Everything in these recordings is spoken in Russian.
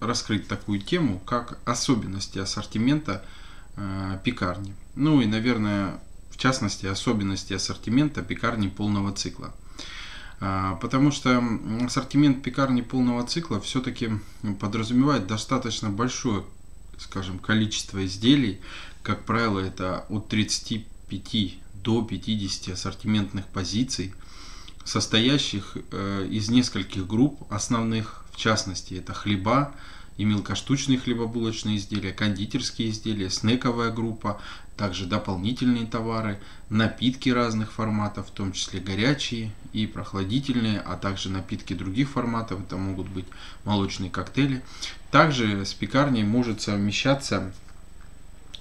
раскрыть такую тему, как особенности ассортимента э, пекарни. Ну и, наверное, в частности, особенности ассортимента пекарни полного цикла. А, потому что ассортимент пекарни полного цикла все-таки подразумевает достаточно большое, скажем, количество изделий. Как правило, это от 35 до 50 ассортиментных позиций, состоящих э, из нескольких групп основных, в частности, это хлеба, и мелкоштучные хлебобулочные изделия, кондитерские изделия, снековая группа, также дополнительные товары, напитки разных форматов, в том числе горячие и прохладительные, а также напитки других форматов, это могут быть молочные коктейли. Также с пекарней может совмещаться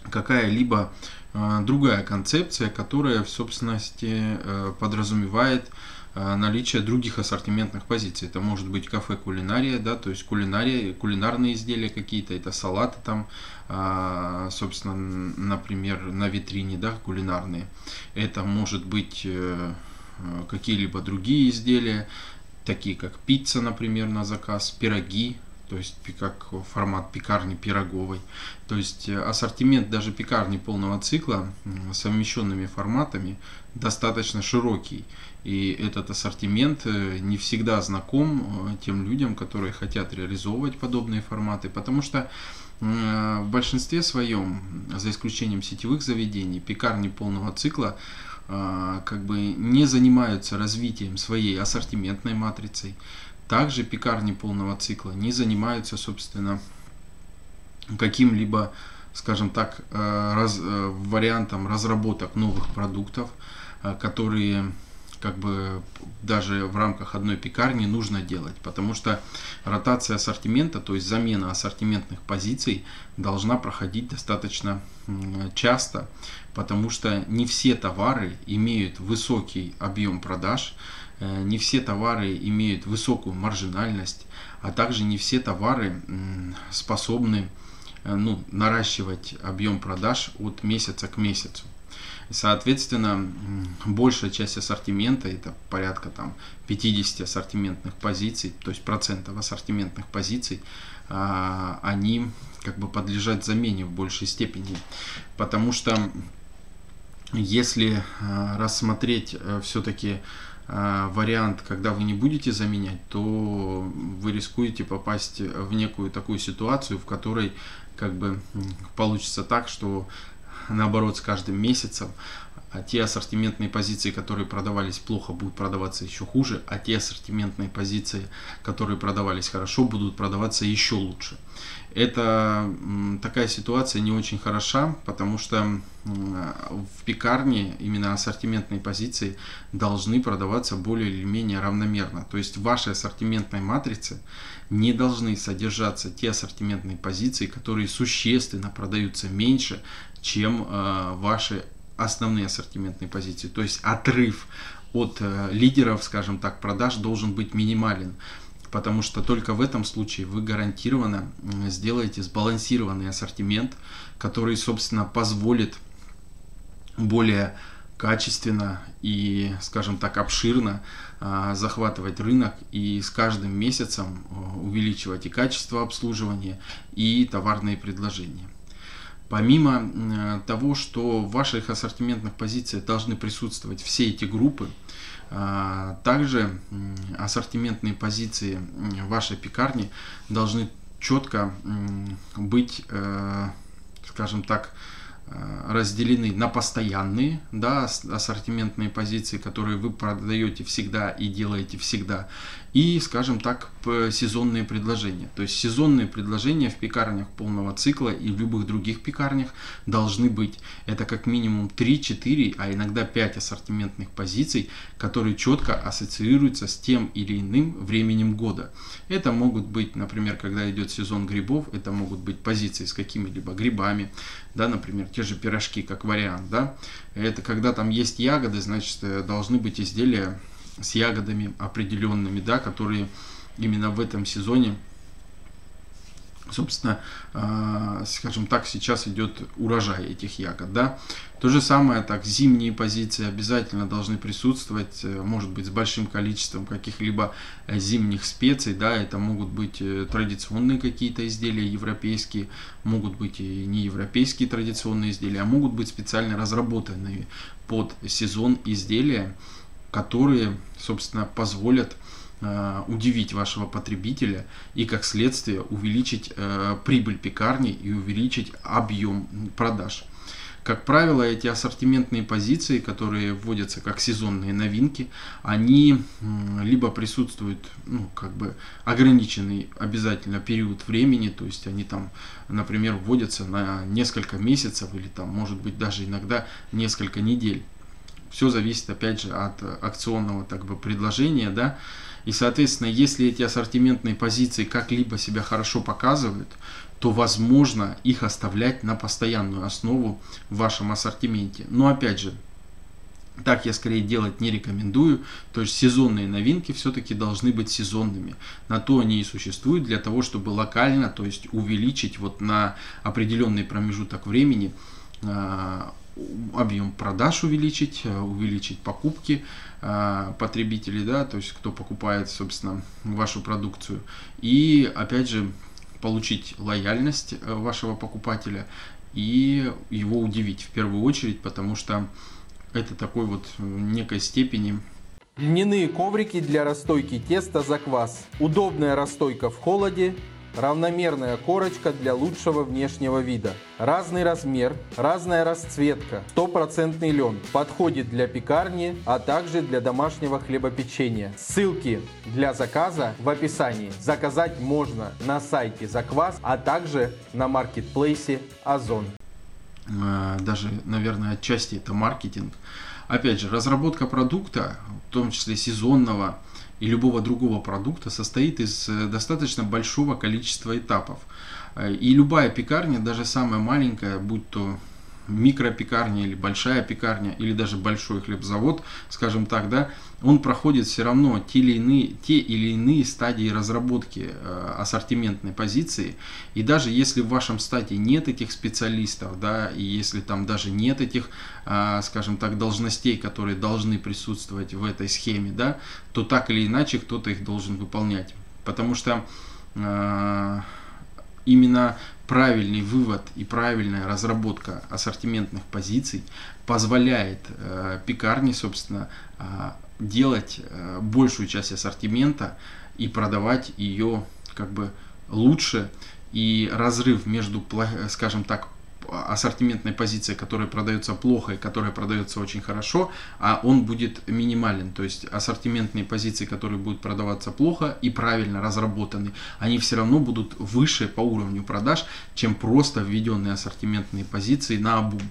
какая-либо э, другая концепция, которая в собственности э, подразумевает наличие других ассортиментных позиций. Это может быть кафе кулинария, да, то есть кулинария, кулинарные изделия какие-то, это салаты там, а, собственно, например, на витрине, да, кулинарные. Это может быть э, э, какие-либо другие изделия, такие как пицца, например, на заказ, пироги, то есть как формат пекарни пироговой. То есть ассортимент даже пекарни полного цикла совмещенными форматами достаточно широкий. И этот ассортимент э, не всегда знаком э, тем людям, которые хотят реализовывать подобные форматы, потому что в большинстве своем, за исключением сетевых заведений, пекарни полного цикла э, как бы не занимаются развитием своей ассортиментной матрицей. Также пекарни полного цикла не занимаются, собственно, каким-либо, скажем так, раз, вариантом разработок новых продуктов, которые как бы даже в рамках одной пекарни нужно делать, потому что ротация ассортимента, то есть замена ассортиментных позиций должна проходить достаточно часто, потому что не все товары имеют высокий объем продаж, э, не все товары имеют высокую маржинальность, а также не все товары способны э, ну, наращивать объем продаж от месяца к месяцу. Соответственно, большая часть ассортимента, это порядка там 50 ассортиментных позиций, то есть процентов ассортиментных позиций, а, они как бы подлежат замене в большей степени. Потому что если а, рассмотреть э, все-таки вариант, когда вы не будете заменять, то вы рискуете попасть в некую такую ситуацию, в которой как бы получится так, что наоборот, с каждым месяцем. А те ассортиментные позиции, которые продавались плохо, будут продаваться еще хуже, а те ассортиментные позиции, которые продавались хорошо, будут продаваться еще лучше. Это такая ситуация не очень хороша, потому что в пекарне именно ассортиментные позиции должны продаваться более или менее равномерно. То есть в вашей ассортиментной матрице не должны содержаться те ассортиментные позиции, которые существенно продаются меньше, чем э, ваши основные ассортиментные позиции. То есть отрыв от э, лидеров, скажем так, продаж должен быть минимален. Потому что только в этом случае вы гарантированно сделаете сбалансированный ассортимент, который, собственно, позволит более качественно и, скажем так, обширно а, захватывать рынок и с каждым месяцем а, увеличивать и качество обслуживания, и товарные предложения. Помимо того, что в ваших ассортиментных позициях должны присутствовать все эти группы, а, также ассортиментные позиции вашей пекарни должны четко быть, э, скажем так, Э, разделены на постоянные да, ассортиментные позиции, которые вы продаете всегда и делаете всегда, и, скажем так, сезонные предложения. То есть сезонные предложения в пекарнях полного цикла и в любых других пекарнях должны быть. Это как минимум 3-4, а иногда 5 ассортиментных позиций, которые четко ассоциируются с тем или иным временем года. Это могут быть, например, когда идет сезон грибов, это могут быть позиции с какими-либо грибами, да, например, те же пирожки как вариант, да, это когда там есть ягоды, значит, э, должны быть изделия с ягодами определенными, да, которые именно в этом сезоне собственно, э, скажем так, сейчас идет урожай этих ягод, да. То же самое, так, зимние позиции обязательно должны присутствовать, э, может быть, с большим количеством каких-либо э, зимних специй, да, это могут быть традиционные какие-то изделия европейские, могут быть и не европейские традиционные изделия, а могут быть специально разработанные под сезон изделия, которые, собственно, позволят Э, удивить вашего потребителя и как следствие увеличить э, прибыль пекарни и увеличить объем продаж. Как правило, эти ассортиментные позиции, которые вводятся как сезонные новинки, они либо присутствуют, ну, как бы ограниченный обязательно период времени, то есть они там, например, вводятся на несколько месяцев или там, может быть, даже иногда несколько недель. Все зависит, опять же, от акционного так бы, предложения, да, и, соответственно, если эти ассортиментные позиции как-либо себя хорошо показывают, то возможно их оставлять на постоянную основу в вашем ассортименте. Но опять же, так я скорее делать не рекомендую. То есть сезонные новинки все-таки должны быть сезонными. На то они и существуют, для того, чтобы локально, то есть увеличить вот на определенный промежуток времени а, объем продаж увеличить, э, увеличить покупки э, потребителей, да, то есть кто покупает, собственно, вашу продукцию. И, опять же, получить лояльность э, вашего покупателя и его удивить в первую очередь, потому что это такой вот некой степени Льняные коврики для расстойки теста за квас. Удобная расстойка в холоде Равномерная корочка для лучшего внешнего вида. Разный размер, разная расцветка, стопроцентный лен. Подходит для пекарни, а также для домашнего хлебопечения. Ссылки для заказа в описании. Заказать можно на сайте Заквас, а также на маркетплейсе Озон. А, даже, наверное, отчасти это маркетинг. Опять же, разработка продукта, в том числе сезонного, и любого другого продукта состоит из э, достаточно большого количества этапов. Э, и любая пекарня, даже самая маленькая, будь то микропекарня или большая пекарня или даже большой хлебзавод, скажем так, да, он проходит все равно те или иные, те или иные стадии разработки э, ассортиментной позиции. И даже если в вашем стате нет этих специалистов, да, и если там даже нет этих, э, скажем так, должностей, которые должны присутствовать в этой схеме, да, то так или иначе кто-то их должен выполнять. Потому что э, именно правильный вывод и правильная разработка ассортиментных позиций позволяет э, пекарне, собственно, э, делать э, большую часть ассортимента и продавать ее как бы лучше. И разрыв между, скажем так, ассортиментной позиции, которая продается плохо и которая продается очень хорошо, а он будет минимален. То есть ассортиментные позиции, которые будут продаваться плохо и правильно разработаны, они все равно будут выше по уровню продаж, чем просто введенные ассортиментные позиции на обум.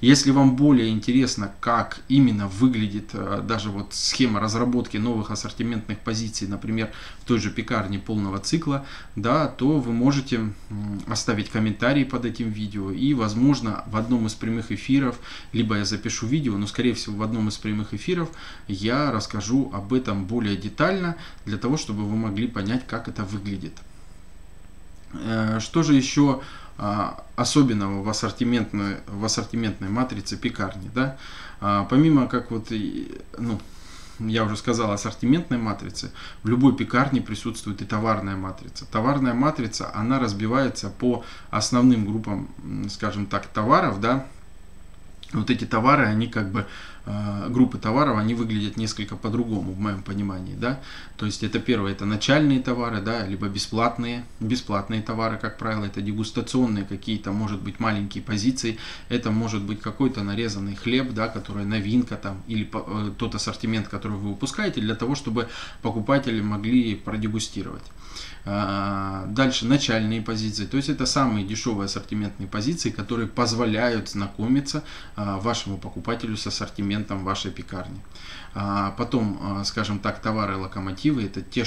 Если вам более интересно, как именно выглядит э, даже вот схема разработки новых ассортиментных позиций, например, в той же пекарне полного цикла, да, то вы можете оставить комментарий под этим видео и возможно, в одном из прямых эфиров, либо я запишу видео, но, скорее всего, в одном из прямых эфиров я расскажу об этом более детально, для того, чтобы вы могли понять, как это выглядит. Э, что же еще а, особенного в ассортиментной, в ассортиментной матрице пекарни, да? А, помимо как вот, ну, я уже сказал, ассортиментной матрицы, в любой пекарне присутствует и товарная матрица. Товарная матрица, она разбивается по основным группам, скажем так, товаров, да, вот эти товары, они как бы группы товаров, они выглядят несколько по-другому, в моем понимании, да. То есть это первое, это начальные товары, да, либо бесплатные, бесплатные товары, как правило, это дегустационные какие-то, может быть, маленькие позиции, это может быть какой-то нарезанный хлеб, да, который новинка там, или э, тот ассортимент, который вы выпускаете, для того, чтобы покупатели могли продегустировать. А, дальше начальные позиции, то есть это самые дешевые ассортиментные позиции, которые позволяют знакомиться вашему покупателю с ассортиментом вашей пекарни. А, потом, скажем так, товары локомотивы, это те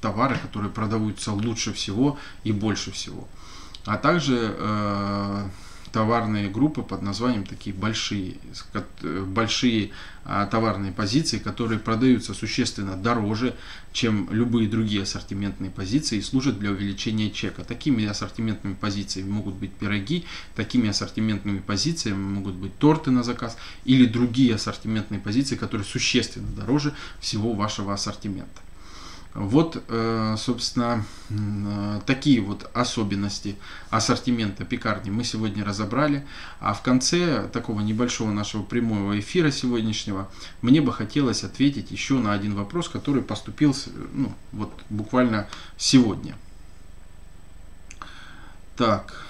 товары, которые продаются лучше всего и больше всего. А также товарные группы под названием такие большие, э, большие а, товарные позиции, которые продаются существенно дороже, чем любые другие ассортиментные позиции и служат для увеличения чека. Такими ассортиментными позициями могут быть пироги, такими ассортиментными позициями могут быть торты на заказ или другие ассортиментные позиции, которые существенно дороже всего вашего ассортимента. Вот, э, собственно, э, такие вот особенности ассортимента пекарни мы сегодня разобрали. А в конце такого небольшого нашего прямого эфира сегодняшнего мне бы хотелось ответить еще на один вопрос, который поступил ну, вот буквально сегодня. Так.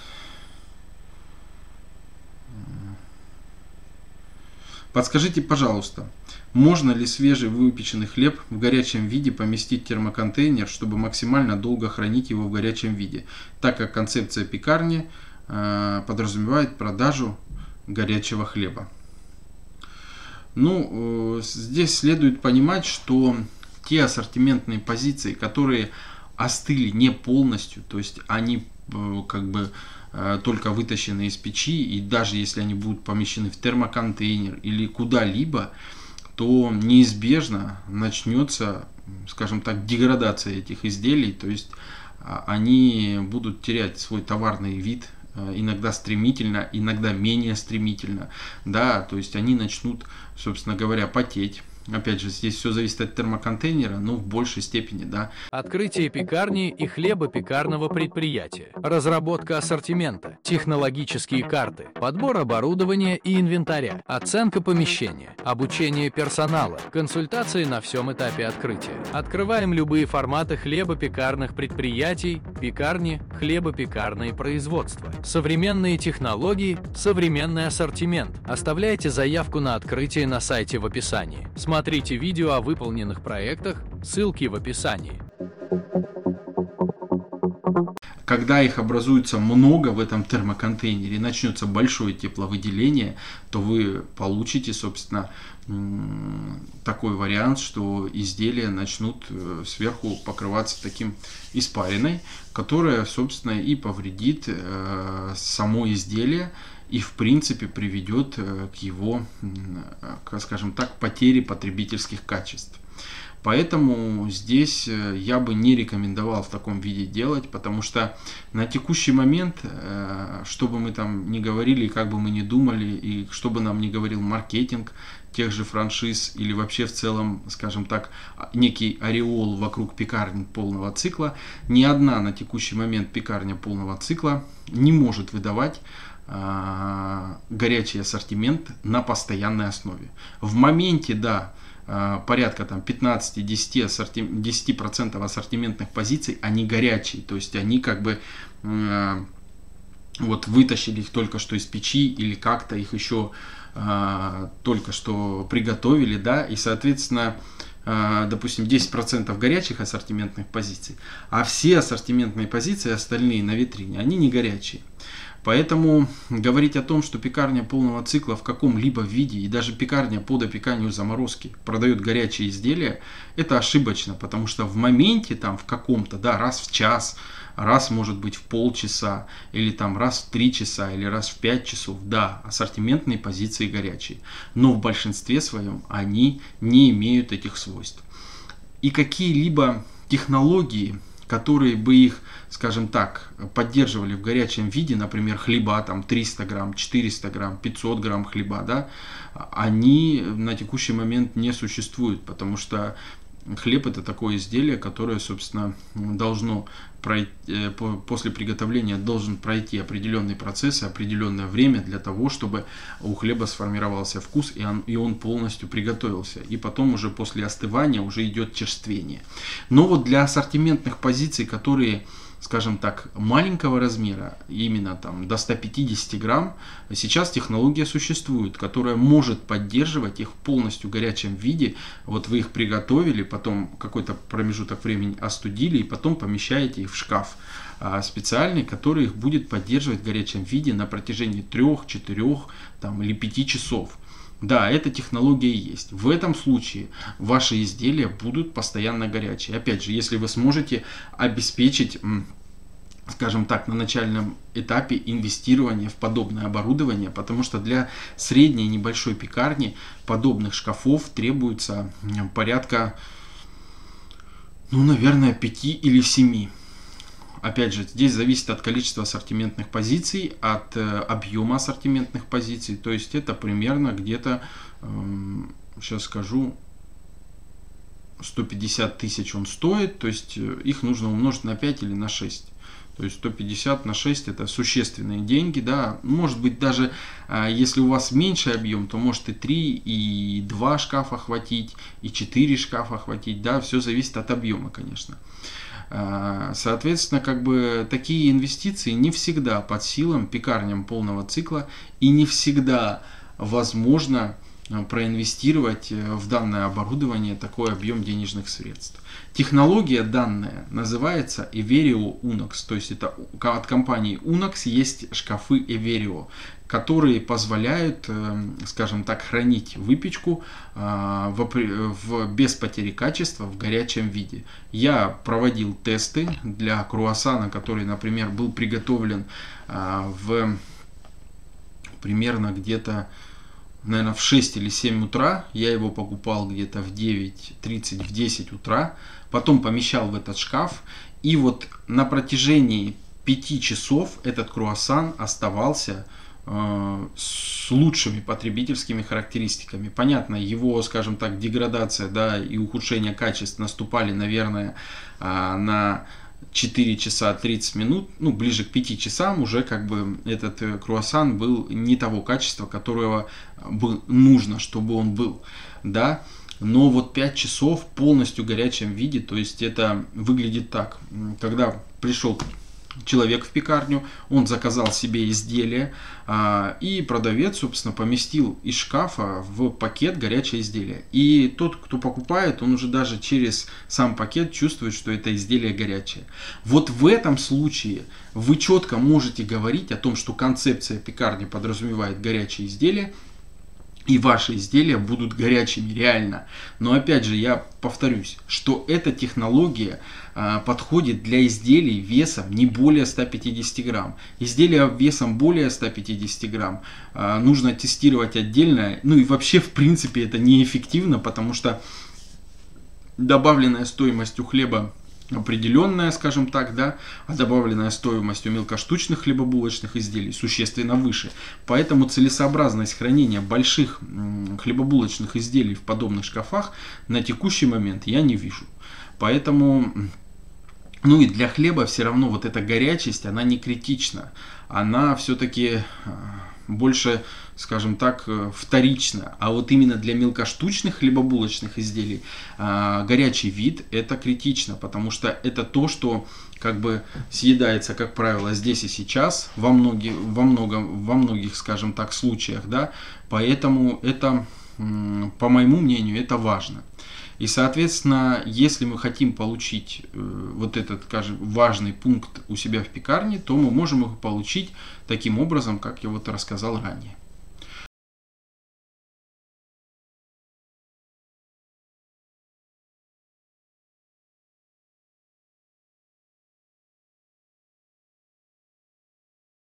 Подскажите, пожалуйста, можно ли свежий выпеченный хлеб в горячем виде поместить в термоконтейнер, чтобы максимально долго хранить его в горячем виде, так как концепция пекарни э, подразумевает продажу горячего хлеба? Ну, э, здесь следует понимать, что те ассортиментные позиции, которые остыли не полностью, то есть они как бы э, только вытащены из печи, и даже если они будут помещены в термоконтейнер или куда-либо, то неизбежно начнется, скажем так, деградация этих изделий, то есть а, они будут терять свой товарный вид, э, иногда стремительно, иногда менее стремительно, да, то есть они начнут, собственно говоря, потеть, Опять же, здесь все зависит от термоконтейнера, но в большей степени, да. Открытие пекарни и хлебопекарного предприятия. Разработка ассортимента. Технологические карты. Подбор оборудования и инвентаря. Оценка помещения. Обучение персонала. Консультации на всем этапе открытия. Открываем любые форматы хлебопекарных предприятий, пекарни, хлебопекарные производства. Современные технологии, современный ассортимент. Оставляйте заявку на открытие на сайте в описании. Смотрите видео о выполненных проектах, ссылки в описании. Когда их образуется много в этом термоконтейнере, начнется большое тепловыделение, то вы получите, собственно, такой вариант, что изделия начнут э, сверху покрываться таким испариной, которая, собственно, и повредит э, само изделие, и в принципе приведет э, к его, скажем так, потере потребительских качеств. Поэтому здесь э, я бы не рекомендовал в таком виде делать, потому что на текущий момент, э, что бы мы там ни говорили, как бы мы ни думали, и что бы нам ни говорил маркетинг тех же франшиз или вообще в целом, скажем так, некий ореол вокруг пекарни полного цикла, ни одна на текущий момент пекарня полного цикла не может выдавать а, горячий ассортимент на постоянной основе. В моменте, да, а, порядка там 15-10 ассортим, 10% ассортиментных позиций, они горячие, то есть они как бы а, вот вытащили их только что из печи или как-то их еще только что приготовили, да, и соответственно допустим, 10% горячих ассортиментных позиций, а все ассортиментные позиции остальные на витрине, они не горячие. Поэтому говорить о том, что пекарня полного цикла в каком-либо виде и даже пекарня по допеканию заморозки продает горячие изделия, это ошибочно, потому что в моменте там в каком-то, да, раз в час, раз может быть в полчаса, или там раз в три часа, или раз в пять часов, да, ассортиментные позиции горячие. Но в большинстве своем они не имеют этих свойств. И какие-либо технологии, которые бы их, скажем так, поддерживали в горячем виде, например, хлеба там 300 грамм, 400 грамм, 500 грамм хлеба, да, они на текущий момент не существуют, потому что Хлеб это такое изделие, которое, собственно, должно пройти, э, после приготовления должен пройти определенный процесс и определенное время для того, чтобы у хлеба сформировался вкус и он, и он полностью приготовился. И потом уже после остывания уже идет черствение. Но вот для ассортиментных позиций, которые скажем так, маленького размера, именно там до 150 грамм, сейчас технология существует, которая может поддерживать их в полностью горячем виде. Вот вы их приготовили, потом какой-то промежуток времени остудили, и потом помещаете их в шкаф а, специальный, который их будет поддерживать в горячем виде на протяжении 3, 4 там, или 5 часов. Да, эта технология есть. В этом случае ваши изделия будут постоянно горячие. Опять же, если вы сможете обеспечить скажем так, на начальном этапе инвестирования в подобное оборудование, потому что для средней небольшой пекарни подобных шкафов требуется порядка, ну, наверное, 5 или 7. Опять же, здесь зависит от количества ассортиментных позиций, от э, объема ассортиментных позиций. То есть это примерно где-то, э, сейчас скажу, 150 тысяч он стоит. То есть э, их нужно умножить на 5 или на 6. То есть 150 на 6 это существенные деньги, да. Может быть даже а, если у вас меньший объем, то может и 3, и 2 шкафа хватить, и 4 шкафа хватить, да. Все зависит от объема, конечно. А, соответственно, как бы такие инвестиции не всегда под силам пекарням полного цикла и не всегда возможно проинвестировать э, в данное оборудование такой объем денежных средств. Технология данная называется Everio Unox, то есть это от компании Unox есть шкафы Everio, которые позволяют, э, скажем так, хранить выпечку в, в, без потери качества в горячем виде. Я проводил тесты для круассана, который, например, был приготовлен в примерно где-то наверное, в 6 или 7 утра. Я его покупал где-то в 9.30, в 10 утра. Потом помещал в этот шкаф. И вот на протяжении 5 часов этот круассан оставался э, с лучшими потребительскими характеристиками. Понятно, его, скажем так, деградация да, и ухудшение качества наступали, наверное, э, на 4 часа 30 минут, ну, ближе к 5 часам уже как бы этот э, круассан был не того качества, которого бы нужно, чтобы он был, да. Но вот 5 часов полностью горячем виде, то есть это выглядит так, когда пришел человек в пекарню, он заказал себе изделие, а, и продавец, собственно, поместил из шкафа в пакет горячее изделие. И тот, кто покупает, он уже даже через сам пакет чувствует, что это изделие горячее. Вот в этом случае вы четко можете говорить о том, что концепция пекарни подразумевает горячее изделие, и ваши изделия будут горячими реально. Но опять же, я повторюсь, что эта технология а, подходит для изделий весом не более 150 грамм. Изделия весом более 150 грамм а, нужно тестировать отдельно. Ну и вообще, в принципе, это неэффективно, потому что добавленная стоимость у хлеба определенная, скажем так, да, а добавленная стоимость у мелкоштучных хлебобулочных изделий существенно выше. Поэтому целесообразность хранения больших хлебобулочных изделий в подобных шкафах на текущий момент я не вижу. Поэтому, ну и для хлеба все равно вот эта горячесть, она не критична. Она все-таки а, больше, скажем так, э, вторично. А вот именно для мелкоштучных хлебобулочных изделий а, горячий вид это критично, потому что это то, что как бы съедается, как правило, здесь и сейчас во многих, во многом, во многих, скажем так, случаях, да. Поэтому это, по моему мнению, это важно. И, соответственно, если мы хотим получить э, вот этот, скажем, важный пункт у себя в пекарне, то мы можем их получить таким образом, как я вот рассказал ранее.